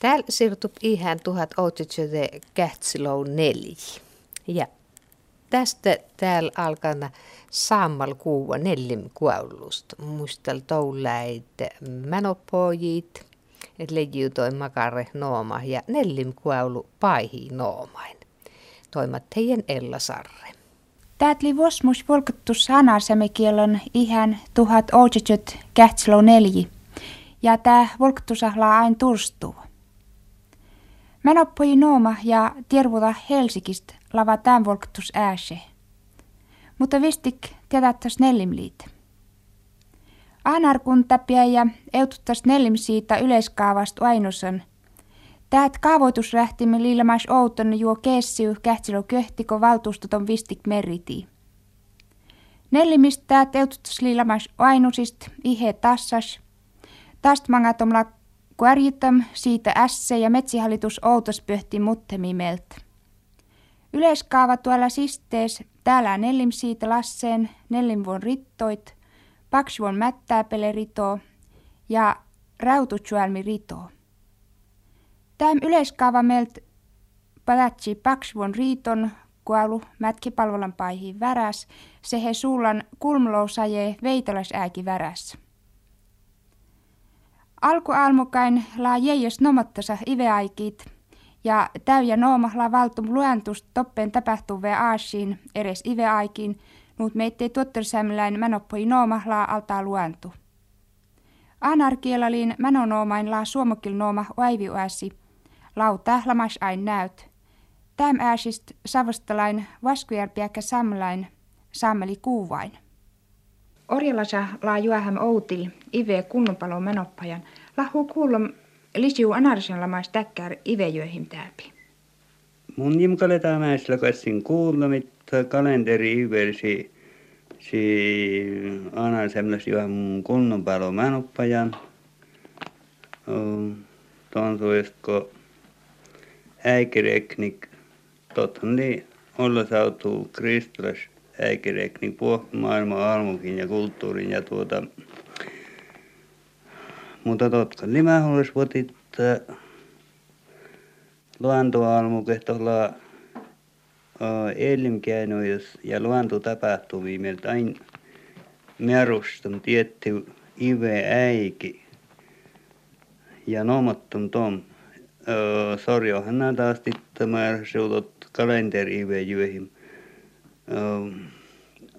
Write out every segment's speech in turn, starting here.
Täällä siirtyy ihan 1804. Ja tästä täällä alkana sammal kuva neljäm kuulusta. Muistel toulait mänopojit, et lejiu toi makare nooma ja neljäm kuulu paihi noomain. Toimat teidän Ella Sarre. Täätli vosmus volkattu sanasemekielon ihan tuhat ootsetjöt kähtslo neljä. Ja tää volkattusahlaa ain turstuu. Menoppoi nooma ja tiervuta Helsikistä lava tämän volkattus ääse. Mutta vistik tietättäs nellimliit. Aanar kun täpiä ja eututtas nellim siitä yleiskaavasta ainosan. Täät kaavoitusrähtimme liilamais outon juo keessiu kähtsilö köhtiko valtuustoton vistik meriti. Nellimistä täät eututtas liilamais ainusist ihe tassas. Tästä mangatomla kuärjittam siitä ässe ja metsihallitus outospöhti muttemimeltä. Yleiskaava tuolla sistees, täällä nellim siitä lasseen, nellim vuon rittoit, paks vuon mättääpele rito ja raututsuelmi rito. Täm yleiskaava melt palatsi paks vuon riiton, kualu mätkipalvelan paihin väräs, se he suullan kulmlousaje veitolasääki väräs. Alkualmukain laa jeijos nomattasa iveaikit, ja täyjä noomahla valtum luentust toppeen tapahtuveen aasiin edes iveaikin, nuut meittei tuottersämläin mänoppoi noomahlaa altaa luentu. Anarkielaliin mänonoomain laa suomokil nooma oaiviuäsi, lau tählämas ain näyt. Täm ääsist savostalain vaskujärpiäkkä samlain, saameli kuuvain. Orjalasa laa juoham outil, ive kunnunpalo menoppajan, lahu kuulom lisiu anarisen lamais täkkär ivejöihin täpi. Mun jimkale tämäisellä kassin kuulemit kalenteri iversi si anarisen juoham mun kunnunpalo menoppajan. Tuon suisko äikireknik tothan niin olla sautuu kristiläs äikireknik maailman armukin ja kulttuurin ja tuota mutta totka nimä olisi votit luontoalmukehtolla elimkäännojas ja luontotapahtumia meiltä aina. Merustam tietty ive äiki ja nomattom tom. Sorjohan nämä taas seudot kalenteri ive juohim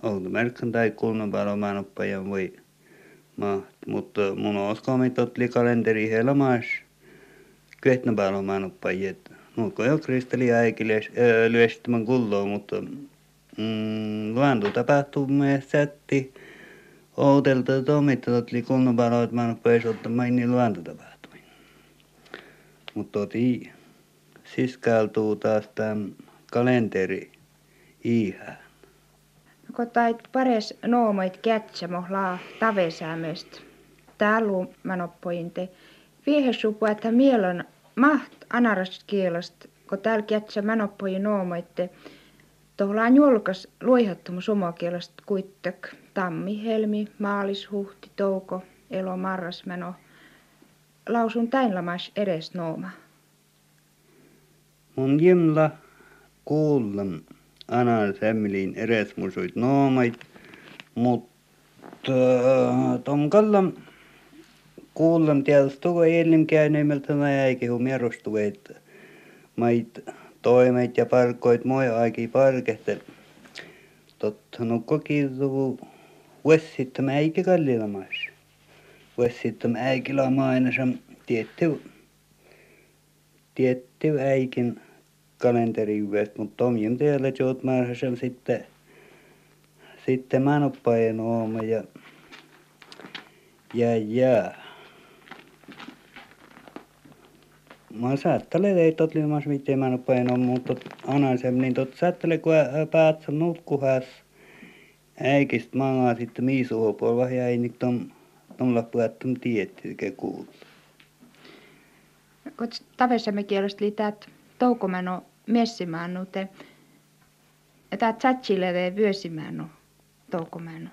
oltu merkkan tai kunnon palomaanoppajan voi maht, mutta mun oskomit otli kalenteri helmas kyetnä palomaanoppajiet nuko jo kristalli äikille kulloa, mutta mm, luonto tapahtuu me sätti. Outelta tomitta otli kunnon paloit maanoppajiet ottamaan niin luonto tapahtui. Mutta oti siskaltuu taas tämän kalenteri ihan kun tait pares noomoit kätsämo laa. Täällä manoppointe. Viehesupu, että mielon maht anaraskielost, kun täällä kätsä manoppoji noomoitte. Tohlaan julkas luihattomu sumokielast kuittek. Tammi, helmi, maalis, huhti, touko, elo, marras, meno. Lausun täinlamas edes nooma. Mun jimla kuullam aina semmeliin eresmusuit noomait, mutta tom kallam kuullam tietysti tuko eilen käyneimeltä mä äikin kun mierostuveet mait toimet ja parkoit moi aiki parkehtel. Totta koki tuku vuosittam äikin kallilamas. Lama aina sam tietty tietty äikin kalenterivyöstä, mutta Tomjin tiellä jout sen sitten, sitten manuppajen ooma ja, ja, ja. Mä saattelen ei tot limas mitään manuppajen ooma, mutta anasem, niin tot saattele kun päätsä nutkuhas äikistä mangaa sitten miisuhopuolella ja ei niin tom, tom lappuattom tietty, kuuluu. Kun tavessamme kielestä liität toukomeno messimään te että tsatsille vyösimään toukomään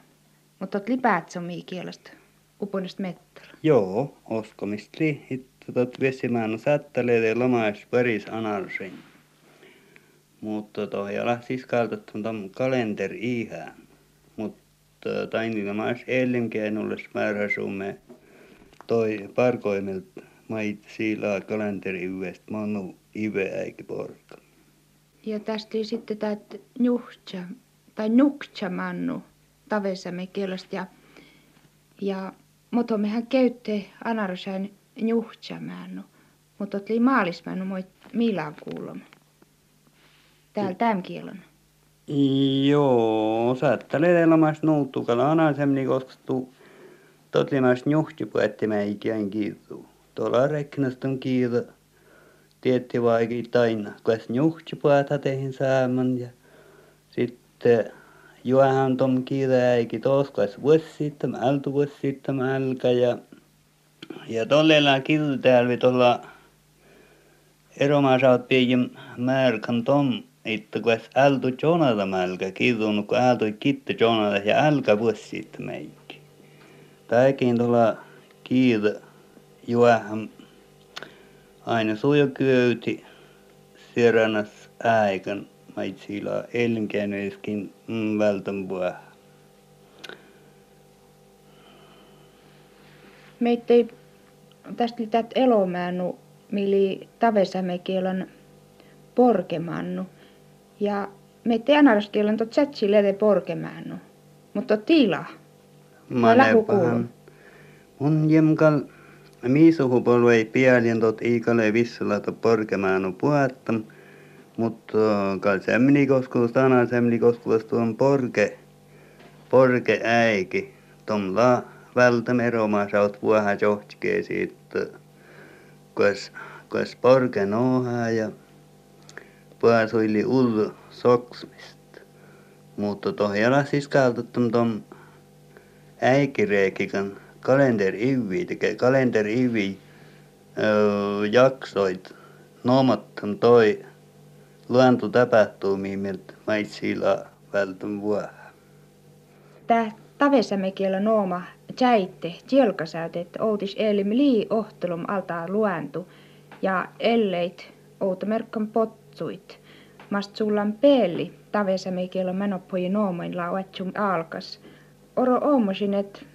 mutta lipäät mii kielestä uponista mettällä. Joo, oskomista lihit tot vesimään sattaleede lomais paris anarsin. Mutta tohjalla siis kaltattu tom kalender ihan. Mutta tainilla maas eilenkään määräsumme toi parkoimilt mait siilaa kalenteri yhdestä manu ive äiki porka. Ja tästä sitten tämä nuhtsa tai nuktsa mannu tavesamme kielestä ja, ja mutta mehän käytte anarsain nuhtsa mannu. Mutta oli maalismannu moi milaan kuulom. Täällä tämän kielon. Joo, saattelee elämässä nuuttukalla anasemni koska tuu totlimas nuhti puetti ikään kiituu. Tuolla reknaston kiitu taina, kas nuhti pueta tehin saaman ja sitten juohan tom kiire äiki tos kas vuosittam, altu vuosittam alka ja ja tollella kiitu täällä tuolla piikin märkan tom että kun ältu jonata mälkä kiitun kun ältu kitti jonata ja älkä vuosittam meikki. Tämäkin tuolla kiire juohan aina suja kyyti sieranas äikän maitsilla elinkäänöiskin mm, vältän puhua. Meitä ei tästä tätä elomäännu, mili tavesamekielon porkemannu. Ja me teanaraskielon tot lede porkemannu. Mutta tila. Manepahan. Mun jemkal miisuhupolvei pialien tot iikale to porkemannu puhattam. Mutta kal semni koskus tana semni koskus tuon porke, porke äiki. Tom la vältäm eromaa saut vuoha johtskee siitä, kas, kas porke noha ja puasuili ullu soksmist. Mutta tohjala siis kaltattum tom äikireekikan kalender ivi, teke kalender ivi jaksoit nomattan toi luontotapahtumia, miltä maitsilla vältän vuoha. Tää tavesamekielä nooma jäitte, että outis elim lii ohtelum altaa luentu ja elleit outomerkkan potsuit. Mast sullan peeli tavesamekielä menopoji noomain lauatsum alkas. Oro oomosin, et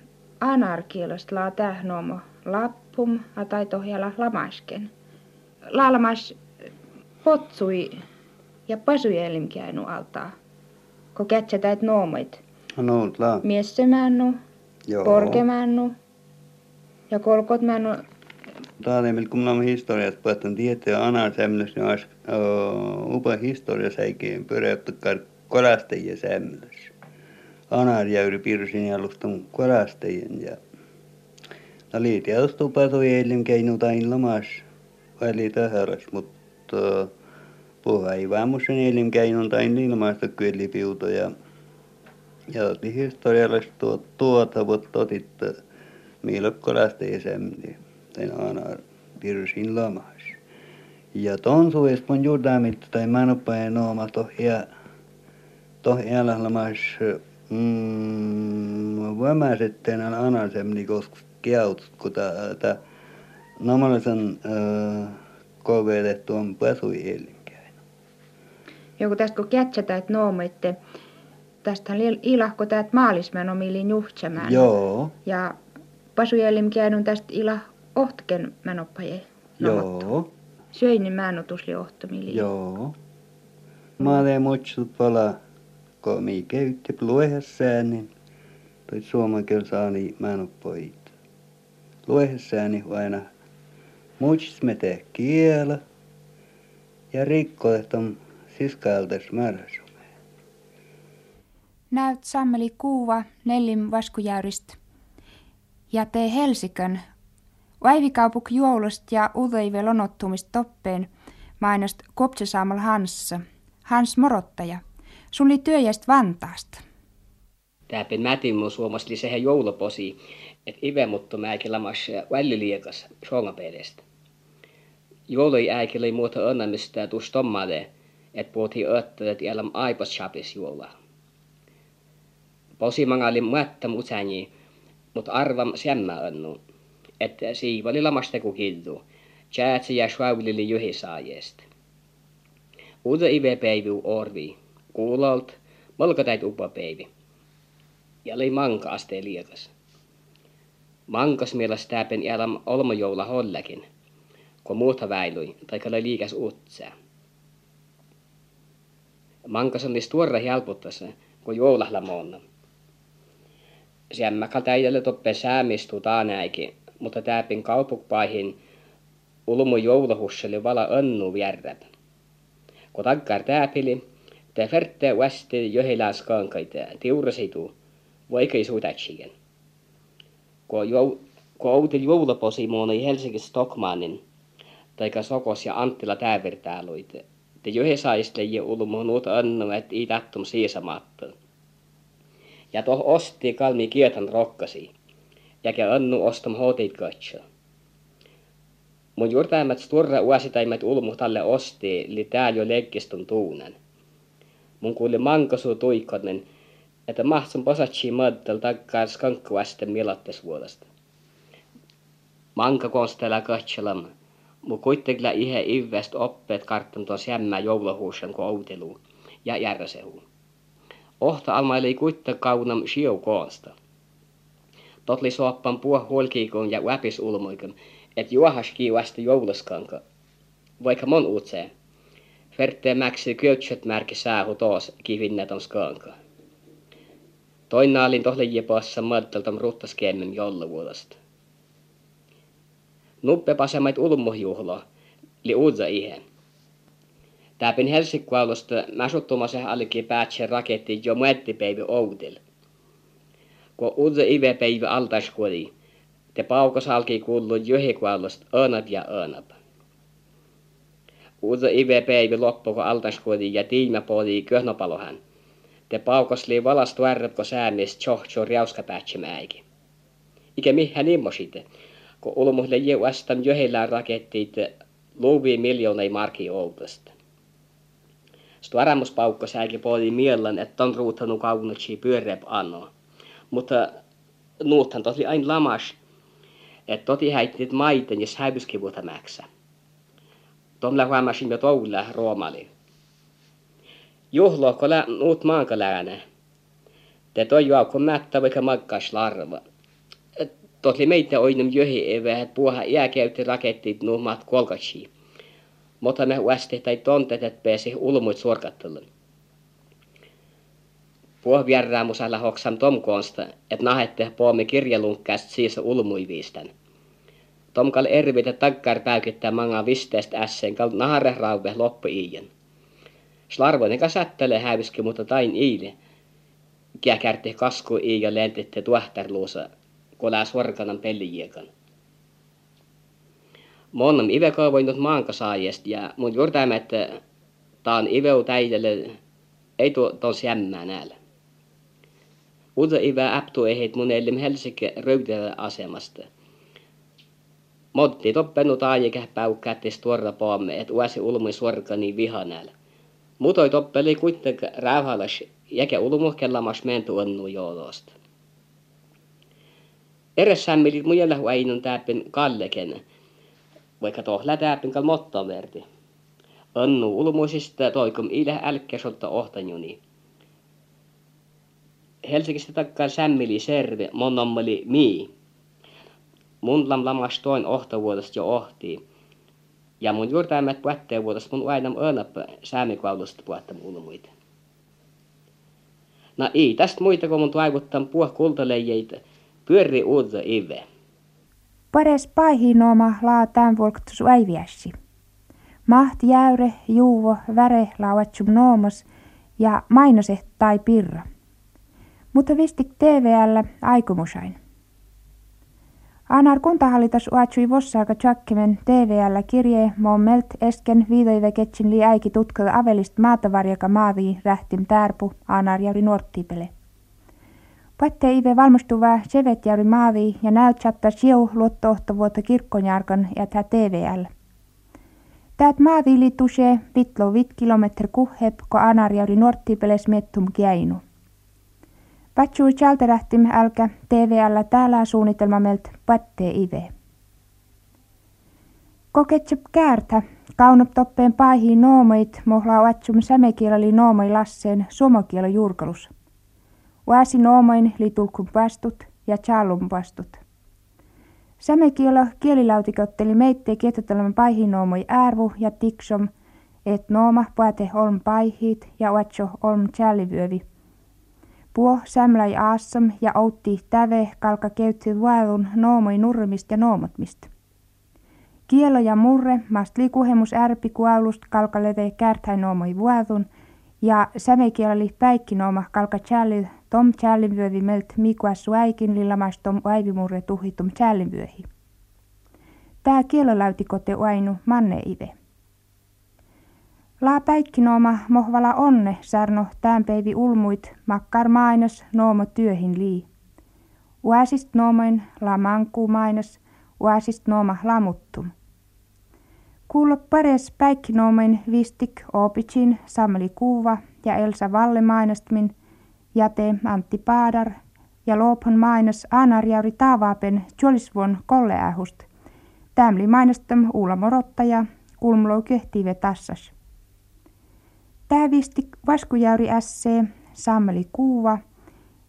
anarkielast laa täh noomo lappum a tai tohjala lamasken. Laalamas potsui ja pasujelim käynyt altaa. Ko kätsätäit noomoit. No, la. Miessemännu, porkemännu ja kolkot männu. Taalemil kun mä historiasta puhutan tietää anasämmös, niin olisi upa historia säikeen pyöräyttäkään korastajien sämmös. Anar jäyri piirsin jalustun korastajien ja No liiti tietysti upatoi eilen keinu tain lamas väli tähäräs, mutta uh, puhua ei väämusen eilen keinu tain ilmaista kyllä piuto ja ja oli historiallista tuo, tuota, mutta otitte miilokkolasta den anar pirsin lamas. Ja ton sues mun juurdamit tai manopaen nooma tohja tohja lamas mm, voimaisetten anasemni koska keut, kun ta, ta normaalisen äh, kovetettu on pasui elinkäin. Joku tästä kun kätsätä, että noomoitte, tästähän ilahko täät maalismän omili juhtsemään. Joo, Ja pasujelim käyn tästä ila ohtken mänoppaje. joo, Syöinin määnotusli ohtomili. joo. Mä olen mutsut pala, kun mi käytti luehessään, niin toi suomen saani mänoppoit. Luehessään niin aina mutsut me tee kielä ja rikko, että on siskaltas määrässä. Näyt sammeli kuuva nellim vaskujäyrist. Ja tee Helsikön. Vaivikaupuk juolost ja udeive lonottumist toppeen mainost kopsesaamal Hanssa. Hans Morottaja. Sun oli työjäst Vantaasta. Täpin mätin suomasti sehän jouluposi, että ive muttu mäikin lamas väliliekas suomapedestä. Joului äikin oli muuta onnamista tuus tommade, että puhutiin öttölet jälleen aipas chapis juolaa. Posimanga oli muetta mutsäni, mutta arvam semmä onnu, että siiva oli lamasta ku kiltu. Tjäätsi ja schwaulili juhisaajesta. Uuden ivepäivy orvi, kuulolt, molkatait upapäivi. Ja oli manka asteen liekas. Mankas mielestä täpen jälam olmajoula hollekin, kun muuta väilui, tai oli liikas uutsaa. Mankas on tuorra helpottassa, kun joulahla monna. Siemmäkä täidelle toppe säämistu taanäikin, mutta täpin kaupukpaihin ulmu joulahusseli vala önnu vierräp kun takkar tääpili, te färtte västi johilas kankaita, tiurasitu, vaikka suutatsigen. Kun jou, kun outil joulaposi muoni Helsingissä Stockmannin, taika Sokos ja Anttila täävirtääluit, te johisaiste ja ulmu nuut annu, et ei tattum siisamatta. Ja toh osti kalmi kietan rokkasi, ja annu ostam hotit katsoa. Mun juurtaimet sturra uositaimet ulmu talle osti, li tääl jo leggistun tuunen. Mun kuuli mankasu tuikonen, että mahtsun posatsi maddal takkaan skankkuasten milattes vuodesta. Manka konstella katselam, mu kuitenkin ihe ivest oppeet karttan tuon jämmä joulahuusen koutelu ja järsehu. Ohta almaili kuitta kaunam siu koonsta. Totli suoppan puh huolkiikon ja väpis ulmoikon, et juohaski vasta joulaskanka, vaikka mon utsee. Ferte mäksi kyötset märki säähu taas kivinneton skanka. Toin naalin tohle jepassa maddeltam ruttaskemmen jollavuodesta. Nuppe pasemait ulmuhjuhlo, li uudza ihe. Täpin Helsikkualusta mäsuttumase allikin päätse raketti jo muettipäivä outil. Kun uudza ive päivä altaiskuoli, te paukas alki kuuluu johikualosta önab ja önab. Ive päivä loppu, kun altaskuodi ja tiimä poli köhnopalohan. Te valastu ärrät, kun säännistä tjohtjo riauskapäätsimäikin. Ikä mihän immosite, kun ulmuhle jeuastam johillään rakettiit luuvii miljoonai marki oltasta. Stu aramuspaukko sääkin poli miellan, että on ruuttanut kaunotsi pyöreä anno. Mutta nuuthan tosi aina lamas, että toti häittit maiten, jos häivyskivuta mäksä. Tomla huomasin jo toula roomali. Juhlo, kun lä, nuut maanka läänä. Te toi juokko mättä vaikka makkas larva. Totli meitä oinem johi eväät puha iäkäytti rakettit nuhmat kolkatsi. Mutta me uasti tai tontet, että pääsi ulmuit suorkattelun. Puh vierää musalla hoksan tomkoonsta, että nahette poomi kirjalunkkaast siis ulmuiviistan. Tomkal ervitä takkar päykittää manga visteest ässeen kal nahare rauve loppu iien. Slarvoinen kasättelee häviski, mutta tain iile. Kiä kärti kasku ii ja lentitte tuahtarluusa, kolää suorkanan pellijiekan. Monnam ive kaavoinut maankasaajest ja mun juurtaimme, että taan iveu täidelle ei tuo tos jämmää näillä. Uutta ivä äptu ehet mun elim Helsinki asemasta. Motti toppenu taajikä päukkättis tuorra paamme, et ulmui suorka niin vihanäällä. Mutoi toppeli kuitenkin räyhäläs, jäkä ulmuhkellamas mentu onnu joolosta. Eressään milit mujalla huainun täppin kalleken, vaikka tohla täppin kal motton verti. Onnu ulmuisista toikum ilä älkkäsolta ohtanjuni. Helsingistä takkaan sämmili serve, monommali mii. Mun lam lamas toin ohtavuodesta jo ohtii. Ja mun juurtaimet puhetteen vuodesta mun aina öönap säämikaulusta puhetta muita. No ei tästä muita, kun mun toivuttan puh kultaleijeitä, pyöri uutta ive. Pares paihinooma laa tämän volktus äiviäsi. Maht jäyre, juuvo, väre lauatsum noomas ja mainoset tai pirra mutta vistik TVL aikomusain. Anar kuntahallitas uatsui vossaaka tjakkimen TVL kirje mommelt esken viidoiveketsin li äiki tutkal avelist maatavarjaka maavii rähtim tärpu Anar jauri nuorttipele. Patte ive valmistuva sevet jauri maavii ja näytsatta siu luottohtovuotta kirkkonjarkan ja tää TVL. Täät maavii liituse vitlo vit kilometri kuhep, ko Anar jauri nuorttipeles mettum kiäinu. Patsu chalterähtim älkä TVL täällä suunnitelmamelt patte ive. Koketsep käärtä, kaunop toppeen paihiin noomoit, mohla oatsum sämekielali noomoi lasseen suomokielo juurkalus. Uäsi noomoin litulkun pastut ja chaalum pastut. Sämekielo kielilautikotteli meitte kietotelman paihiin noomoi ärvu ja tiksom, et nooma puate olm paihit ja oatso olm chäälivyövi. Puo sämläi aassam ja outti täve kalka keutti vuelun noomoi nurmista ja noomotmista. Kielo ja murre, mast liikuhemus ärpi kuaulust kalka leve kärtäin noomoi vuodun, ja sämekielali päikkinooma kalka chälli tom vyövi melt mikuassu äikin lillamas tom aivimurre tuhitum vyöhi. Tää kielolauti uainu manne ive. Laa päikkinooma mohvala onne särno tämänpäivi ulmuit makkar mainos noomo työhin lii. Uäsist noomoin la mankuu mainos, uäsist nooma lamuttum. Kuulla pares päikkinoomen Vistik Opicin, Sameli Kuuva ja Elsa Valle mainostmin, Jate Antti Paadar ja Loopon mainos Aanarjauri Taavaapen Jolisvon kolleähust. Tämli mainostam Uula Morottaja, Kulmlo kehtive tassas. Tää Vistik Vaskujauri SC, Sameli Kuuva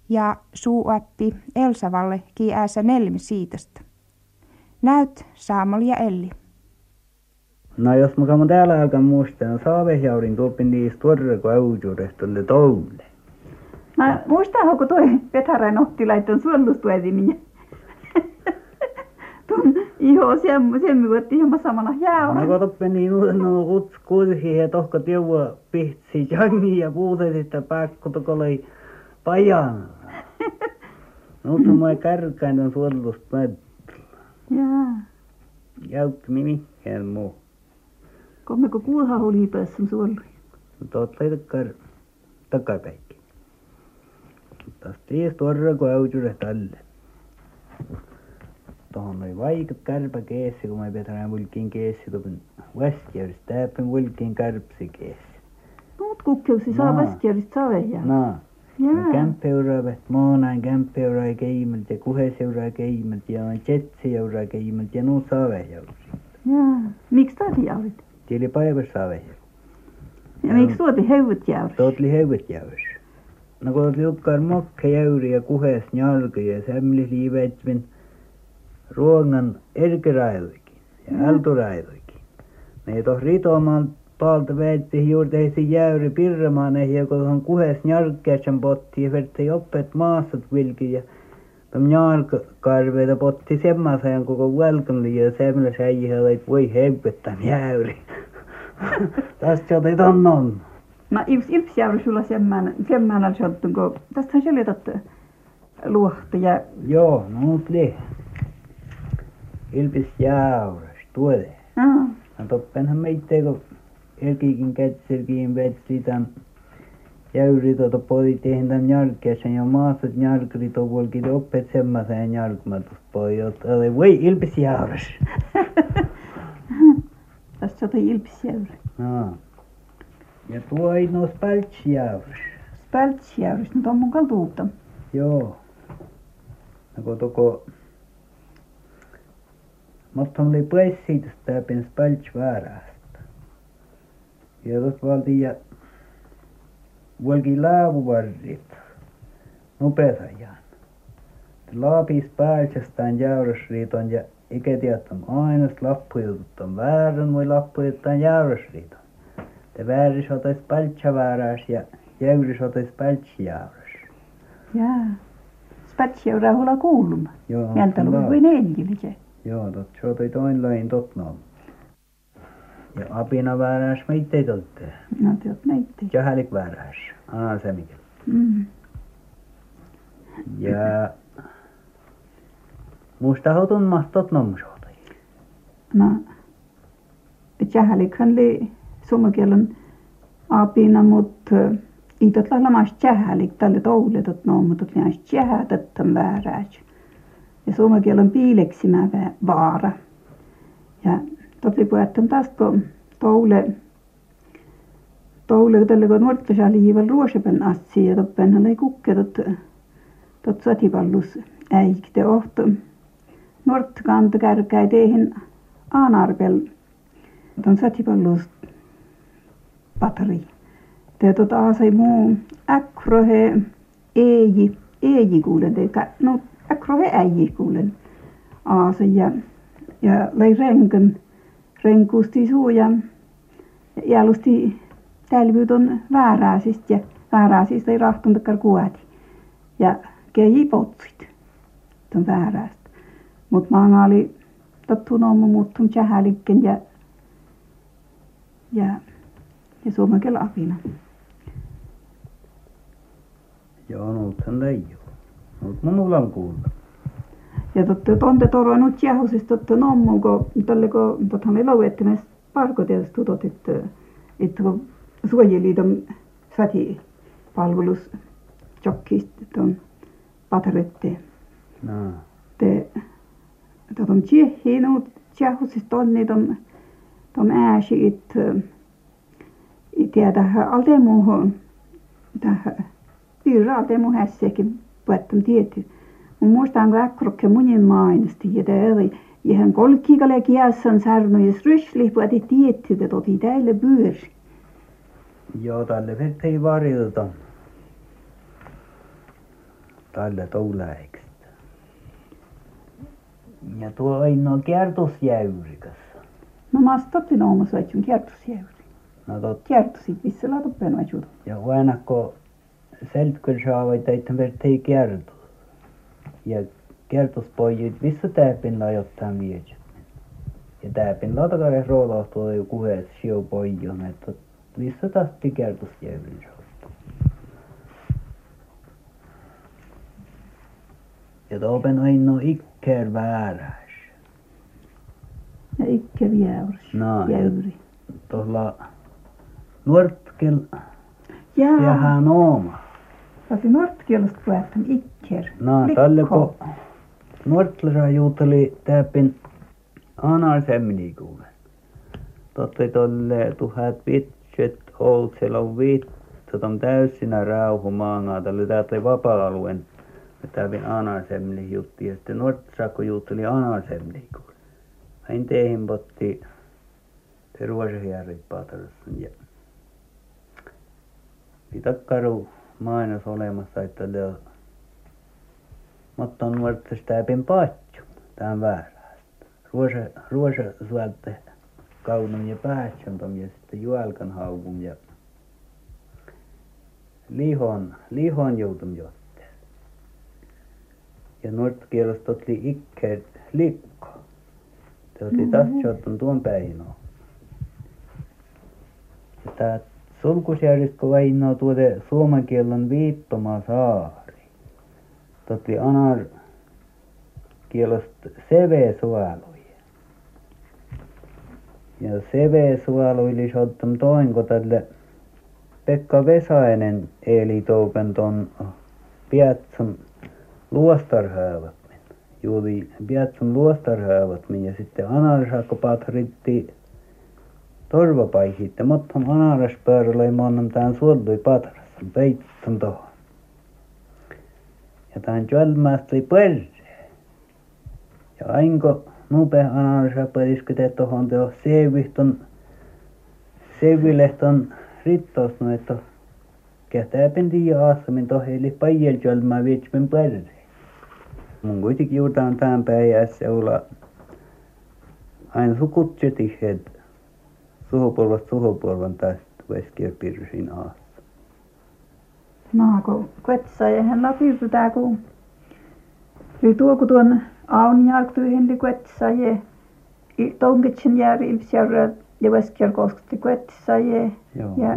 ja suuappi Elsa Valle kiääsä nelmi siitosta. Näyt Saamoli ja Elli. No jos mä käyn täällä alkaa muistaa, no saavehjaurin tuopin niistä tuorreko aujuudesta oli toule. No muistaa, kun toi Petharan otti laiton suollustuetiminen. Tuon iho semmo semmi vuotti hieman samalla jäärä. No katsoppe niin no kuts kuitenkin ja tohko tiedä pihtsi jangi ja puutet, että pakko tokolei pajan. No se mä kärkäin on suollusta Jaa. Jäykki mikään muu. Kommeko kuuha oli päässä suolri? Totta takkar takapäikki. Taas ties tuorra kun aujuudet alle. tuohon oli vaikut kärpäkeessi, kun mä pidän mulkiin keessi, tuon Westjärjest, täppin mulkiin kärpsikeessi. Muut kukkilsi saa Westjärjest saveja. No. Kämppeuraa, moonain kämppeuraa keimelt ja kuheseuraa keimelt ja jetsijauraa keimelt ja nuut saavejauraa. Jaa, miksi tati jaurit? Tieli päivässä saavejauraa. Ja miksi tuoti heuvut jauris? Tuotli heuvut jauris. No kun tuot lukkar mokke jauri ja kuhes njalki ja sämlis liivetvin. Ruongan erkerailuikin ja Mm. älturailuikin. Ne toh ritomaan paalta väitti juuri tehti jäyri pirramaan ja kun tuohon kuhes njalkkeetsen potti ja vertti oppet maassat vilki ja Tom njalkakarveita potti semmoisen koko välkön ja semmoilla säijihän että voi hevvettän jäyri. Tästä jotain tonnon. No ilps ilps jauri sulla semmän al sottu kun tästähän seljetat luohta ja Joo, no mut li. Ilpis jauras, tuole. Aa. No toppenhan meitä kun erkikin kätselkiin vetsi tän jäyri tuota podi tehen tän jalkeesen ja maasat jalkri tuolkin oppet semmoiseen jalkmatus pojot. Oli voi. Tästä sotoi ilps jauri. No. Ja tuo pälts jauras. Spälts jauris, no tuon mun kaltuutta. Joo. No kun toko Mutta oli pressiitä täpin spalch väärästä. Ja tot valti ja vuolki laavuvarrit. Nopeetajan. Laapis pääsestään jäyrysriiton ja ikä tiedättä aina lappujutut on väärän voi lappujuttaan jäyrysriiton. Te vääris otais paltsa vääräs ja jäyrys otais paltsi jäyrys. Jaa. Spälts jauraa hulla kuuluma. Joo, Jäntä kyllä. luvuin enjilike. Joo, tot se oli toin lain tot no. Ja apina vääräs meitä ei totte. No teot näitte. Jahalik vääräs. Aa se mikä. Mm. Ja musta hotun mahtot nomsotai. No. Tjähälikhän li suomakielen apina, mutta itot lailla maas tjähälik tälle touletot no, mutta liian tjähätettä väärääs. Ja suomakielen piileksimä vä- vaara. Ja totli puhutaan taas kun toule toule tälle kun nuorttasali liival ruosepen assi ja toppenhan ei kukke tot tot äikte ohto nuort kanta kärkäi teihin aanarpel tuon satipallus patri. Te tota se muu äkrohe eji, eji kuulen, te no äkrohe äiji kuulen. Aase ja, ja lei renken, renkusti suu ja jäälusti tälvyyt on vääräisistä ja vääräisistä ei rahtuntakaan kuoti. Ja keiji potsit, tuon vääräistä. Mutta mä oli tottu nomu muuttum tjähälikken ja ja ja suomen apina. Joo, no sen leiju. Mutta minulla on kuullut. Ja totta tonte toro nyt jähusis totta nommu, kun tälle kun tottahan me lauettimes parko tietysti tutot, että, että kun suojeliiton sati palvelus tjokkista tuon patarette. No. Te tuon tjehiin nyt jähusis tonni tuon tuon ääsi, että että tähän altemuun tähän Pyyrä altemu hässäkin puettam tietty. Mun muistan kun äkkrokke munin mainosti ja eri ihan kolkkiikalle kiassan sarno ja rysli pueti tietty, että oti täille pyöri. Joo, tälle ei varilta. Tälle touläikstä. Ja tuo ainoa kiertusjäyrikäs. No mä otin omassa vaitsun kiertusjäyri. No tot. Kiertusit missä laatuppen vaitsuta. Ja aina kun seltkön saavat, että vertei kertu. Ja kertuspojit missä täpin lajottaa viedä. Ja täpin latakare roolahtuu jo kuhes siu pojon, että missä taas kertusjäyrin saattaa. Ja topen ainoa ikker vääräis. Ja ikke jäyri. No, jäyri. tuolla Nuortkel Jaa, tehdään ooma. Sati nortkielosta puettam ikker. No, tälle kun Nuortlera juuteli täpin anar semni kuule. Totti tolle tuhat vitset outsella on vittu tom täysinä rauhu maangaa tälle täältä vapaa-alueen. Täpin anar semni jutti ja sitten Nuortlera kun juuteli anar semni kuule. Hän teihin potti paatarussun ja Pitakkaru mainos olemassa, että le mutta on nuorta täpin patju. Tämä väärästä. Ruosa, ruosa suolte kaunum ja päätjöntom ja sitten juelkan haukun ja lihon, lihon joutum jotte. Ja nuorta kielosta oli ikke likko. Te oli taas tuon päin Ja tää Sulkusjärjestö vainoo tuote suomen kielen viittoma saari. Totti anar kielosta CV-suoluja. Ja CV-suoluili sottam toinko tälle Pekka Vesainen eli toupen ton Piatson luostarhäävätmin. Juuri Piatson luostarhäävätmin ja sitten Anarsakko patritti torvapaihitte mottom anaraspöörälöi monnan tään suollui patrassa peitton tohon. Ja tään jölmästä oli perre. Ja ainko nupe anarasa pöriskyte tohon teo seivihton sevilehton rittoos no että kehtääpen tiiä aasamin toheli pajel jölmää viitsmen perre. Mun kuitenkin juutaan tään päijässä olla aina sukutsetihhet sukupolvesta sukupolven tästä Veskierpirsin aassa. Naako kvetsa ja hän lapirtaa kun Eli tuo kun tuon aun jalktui li kvetsa ja tonkitsen jääri ilpsjärä ja Veskierkoskesti kvetsa ja Joo. ja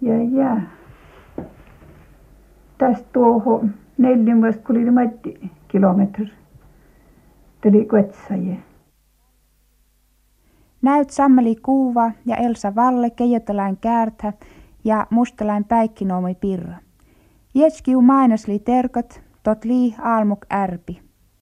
ja ja tästä tuohon neljän kun oli matti kilometri tuli Kvetsaje. Näyt Sammeli Kuuva ja Elsa Valle Keijotalain Käärtä ja Mustalain Päikkinoomi Pirra. Jetskiu mainosli terkot, tot lii almuk ärpi.